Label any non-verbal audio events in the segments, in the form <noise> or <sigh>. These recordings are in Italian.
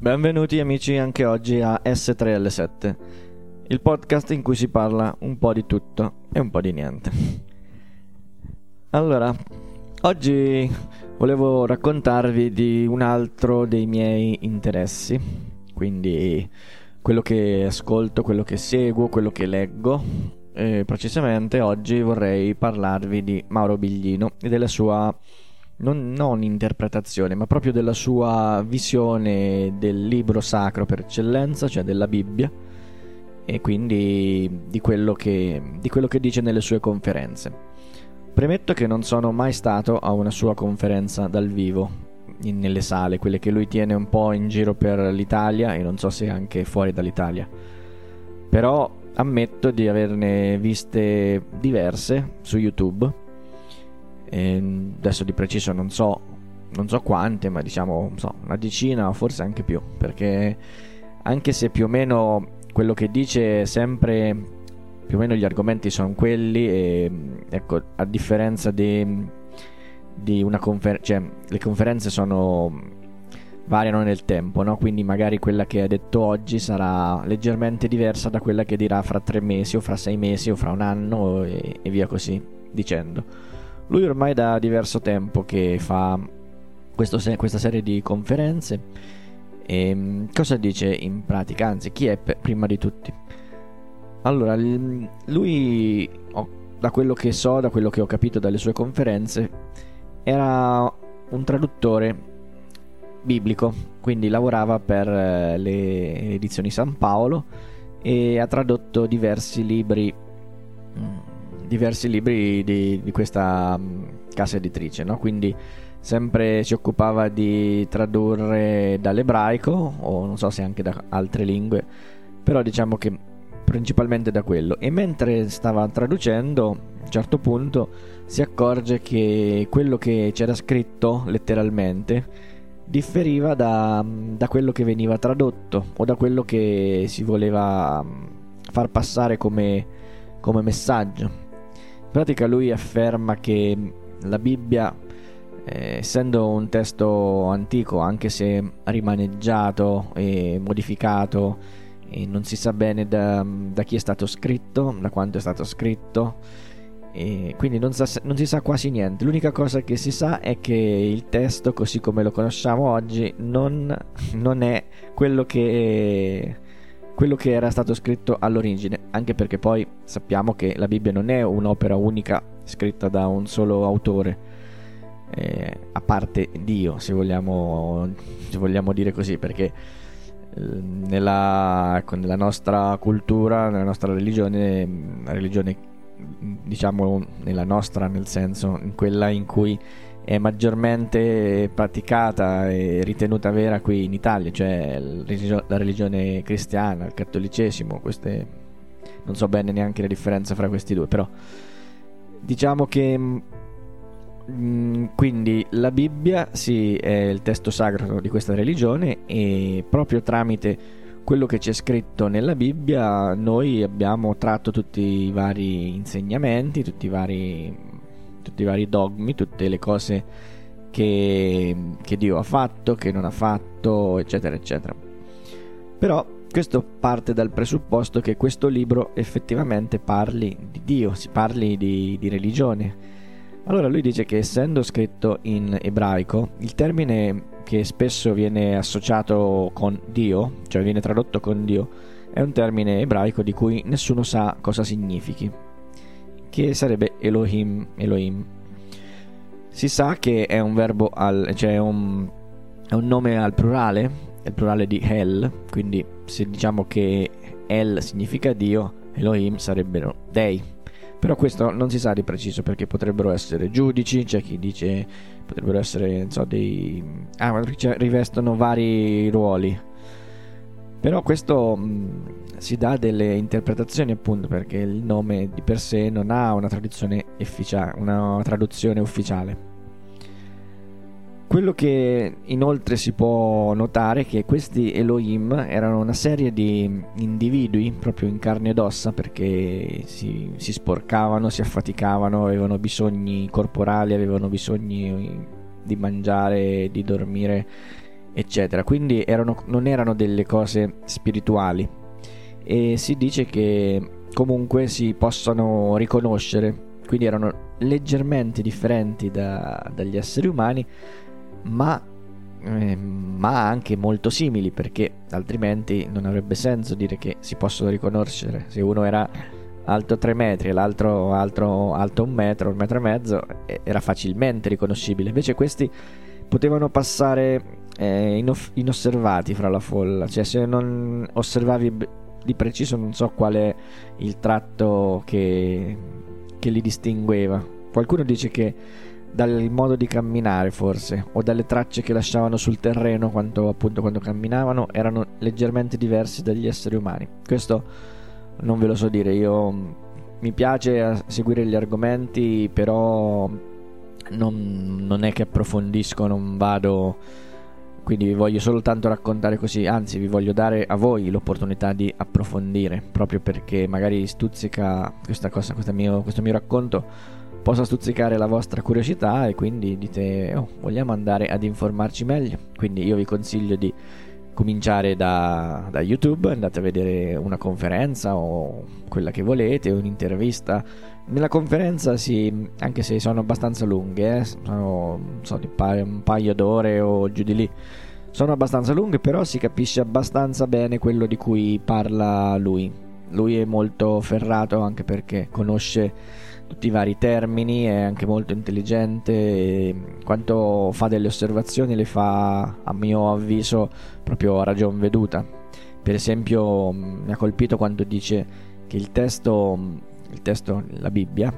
Benvenuti amici anche oggi a S3L7, il podcast in cui si parla un po' di tutto e un po' di niente. Allora, oggi volevo raccontarvi di un altro dei miei interessi, quindi quello che ascolto, quello che seguo, quello che leggo. E precisamente oggi vorrei parlarvi di Mauro Biglino e della sua non, non interpretazione, ma proprio della sua visione del libro sacro per eccellenza, cioè della Bibbia, e quindi di quello che, di quello che dice nelle sue conferenze. Premetto che non sono mai stato a una sua conferenza dal vivo, in, nelle sale, quelle che lui tiene un po' in giro per l'Italia e non so se anche fuori dall'Italia. Però ammetto di averne viste diverse su YouTube e adesso di preciso non so, non so quante, ma diciamo so, una decina forse anche più, perché anche se più o meno quello che dice sempre, più o meno gli argomenti sono quelli, e ecco, a differenza di, di una conferenza, cioè le conferenze sono variano nel tempo, no? quindi magari quella che ha detto oggi sarà leggermente diversa da quella che dirà fra tre mesi o fra sei mesi o fra un anno e, e via così dicendo. Lui ormai da diverso tempo che fa se- questa serie di conferenze e ehm, cosa dice in pratica? Anzi, chi è p- prima di tutti? Allora, l- lui, oh, da quello che so, da quello che ho capito dalle sue conferenze, era un traduttore biblico, quindi lavorava per eh, le edizioni San Paolo e ha tradotto diversi libri diversi libri di, di questa um, casa editrice, no? quindi sempre si occupava di tradurre dall'ebraico o non so se anche da altre lingue, però diciamo che principalmente da quello. E mentre stava traducendo, a un certo punto si accorge che quello che c'era scritto letteralmente differiva da, da quello che veniva tradotto o da quello che si voleva far passare come, come messaggio. In pratica lui afferma che la Bibbia, eh, essendo un testo antico, anche se rimaneggiato e modificato, e non si sa bene da, da, chi è stato scritto, da quanto è stato scritto, e quindi non, sa, non si sa quasi niente. L'unica cosa che si sa è che il testo, così come lo conosciamo oggi, non, non è quello che quello che era stato scritto all'origine, anche perché poi sappiamo che la Bibbia non è un'opera unica scritta da un solo autore, eh, a parte Dio, se vogliamo, se vogliamo dire così, perché eh, nella, ecco, nella, nostra cultura, nella nostra religione, la religione diciamo nella nostra, nel senso in quella in cui è maggiormente praticata e ritenuta vera qui in Italia, cioè la religione cristiana, il cattolicesimo, queste non so bene neanche la differenza fra questi due, però diciamo che mh, mm, quindi la Bibbia sì è il testo sacro di questa religione e proprio tramite quello che c'è scritto nella Bibbia noi abbiamo tratto tutti i vari insegnamenti, tutti i vari tutti i vari dogmi, tutte le cose che, che Dio ha fatto, che non ha fatto, eccetera, eccetera. Però questo parte dal presupposto che questo libro effettivamente parli di Dio, si parli di, di religione. Allora lui dice che essendo scritto in ebraico, il termine che spesso viene associato con Dio, cioè viene tradotto con Dio, è un termine ebraico di cui nessuno sa cosa significhi che sarebbe Elohim, Elohim. Si sa che è un verbo al, cioè un, è un nome al plurale, è il plurale di El, quindi se diciamo che El significa Dio, Elohim sarebbero dei. Però questo non si sa di preciso perché potrebbero essere giudici, c'è chi dice potrebbero essere, non so, dei... Ah, rivestono vari ruoli. Però questo mh, si dà delle interpretazioni appunto perché il nome di per sé non ha una, efficia- una traduzione ufficiale. Quello che inoltre si può notare è che questi Elohim erano una serie di individui proprio in carne ed ossa perché si, si sporcavano, si affaticavano, avevano bisogni corporali, avevano bisogni di mangiare, di dormire eccetera. Quindi erano, non erano delle cose spirituali. E si dice che comunque si possano riconoscere, quindi erano leggermente differenti da, dagli esseri umani, ma, eh, ma anche molto simili, perché altrimenti non avrebbe senso dire che si possono riconoscere. Se uno era alto 3 metri e l'altro alto, alto un metro, un metro e mezzo, era facilmente riconoscibile. Invece questi potevano passare eh, inoff- inosservati fra la folla, cioè se non osservavi di preciso non so qual è il tratto che, che li distingueva. Qualcuno dice che dal modo di camminare forse o dalle tracce che lasciavano sul terreno quando, appunto quando camminavano erano leggermente diversi dagli esseri umani. Questo non ve lo so dire, io mi piace seguire gli argomenti, però non, non è che approfondisco, non vado quindi vi voglio soltanto raccontare così, anzi vi voglio dare a voi l'opportunità di approfondire, proprio perché magari stuzzica questa cosa, mio, questo mio racconto possa stuzzicare la vostra curiosità e quindi dite oh, vogliamo andare ad informarci meglio. Quindi io vi consiglio di cominciare da, da, YouTube, andate a vedere una conferenza o quella che volete, un'intervista. Nella conferenza, sì, anche se sono abbastanza lunghe, eh, sono so, un paio d'ore o giù di lì, sono abbastanza lunghe, però si capisce abbastanza bene quello di cui parla lui. Lui è molto ferrato anche perché conosce tutti i vari termini, è anche molto intelligente quanto fa delle osservazioni le fa a mio avviso proprio a ragion veduta. Per esempio mi ha colpito quando dice che il testo, il testo, la Bibbia,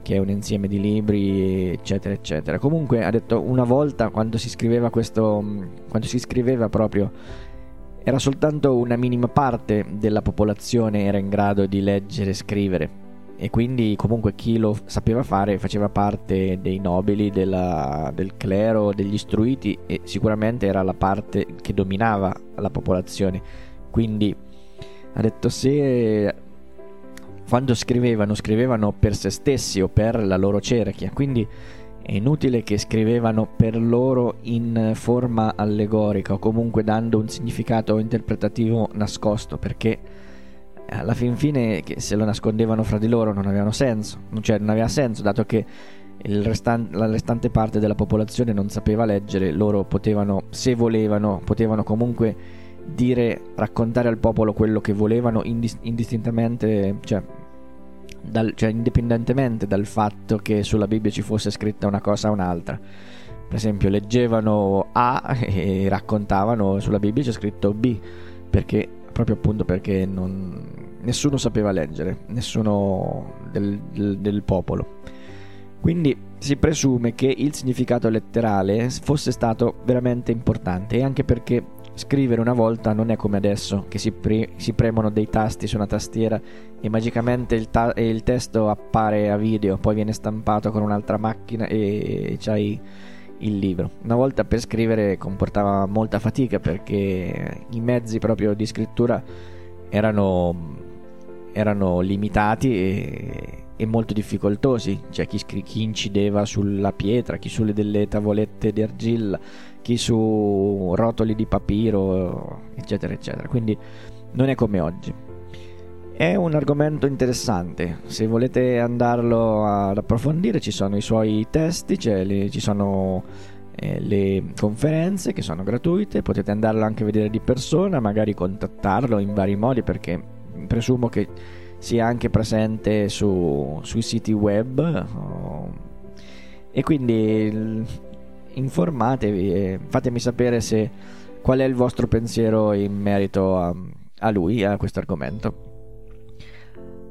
che è un insieme di libri, eccetera, eccetera. Comunque ha detto una volta quando si scriveva questo, quando si scriveva proprio, era soltanto una minima parte della popolazione era in grado di leggere e scrivere e quindi comunque chi lo sapeva fare faceva parte dei nobili, della, del clero, degli istruiti e sicuramente era la parte che dominava la popolazione. Quindi ha detto se quando scrivevano scrivevano per se stessi o per la loro cerchia, quindi è inutile che scrivevano per loro in forma allegorica o comunque dando un significato interpretativo nascosto perché alla fin fine se lo nascondevano fra di loro non avevano senso, cioè non aveva senso dato che restan- la restante parte della popolazione non sapeva leggere, loro potevano, se volevano, potevano comunque dire, raccontare al popolo quello che volevano indist- indistintamente, cioè, dal, cioè indipendentemente dal fatto che sulla Bibbia ci fosse scritta una cosa o un'altra. Per esempio, leggevano A <laughs> e raccontavano sulla Bibbia c'è scritto B, perché proprio appunto perché non, nessuno sapeva leggere, nessuno del, del, del popolo. Quindi si presume che il significato letterale fosse stato veramente importante e anche perché scrivere una volta non è come adesso che si, pre- si premono dei tasti su una tastiera e magicamente il, ta- il, testo appare a video, poi viene stampato con un'altra macchina e, e c'hai il libro. Una volta per scrivere comportava molta fatica perché i mezzi proprio di scrittura erano, erano limitati e, e, molto difficoltosi. C'è chi, chi incideva sulla pietra, chi sulle delle tavolette di argilla, chi su rotoli di papiro, eccetera, eccetera. Quindi non è come oggi. È un argomento interessante, se volete andarlo ad approfondire ci sono i suoi testi, cioè le, ci sono eh, le conferenze che sono gratuite, potete andarlo anche a vedere di persona, magari contattarlo in vari modi perché presumo che sia anche presente su, sui siti web. E quindi informatevi e fatemi sapere se, qual è il vostro pensiero in merito a, a lui, a questo argomento.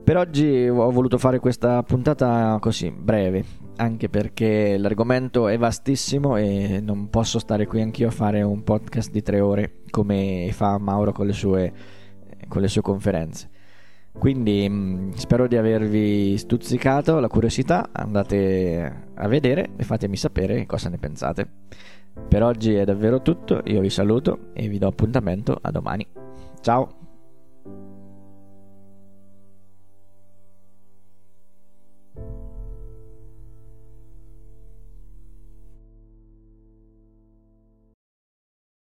Per oggi ho voluto fare questa puntata così, breve, anche perché l'argomento è vastissimo e non posso stare qui anch'io a fare un podcast di tre ore come fa Mauro con le sue, con le sue conferenze. Quindi mh, mm, spero di avervi stuzzicato la curiosità, andate a vedere e fatemi sapere cosa ne pensate. Per oggi è davvero tutto, io vi saluto e vi do appuntamento a domani. Ciao!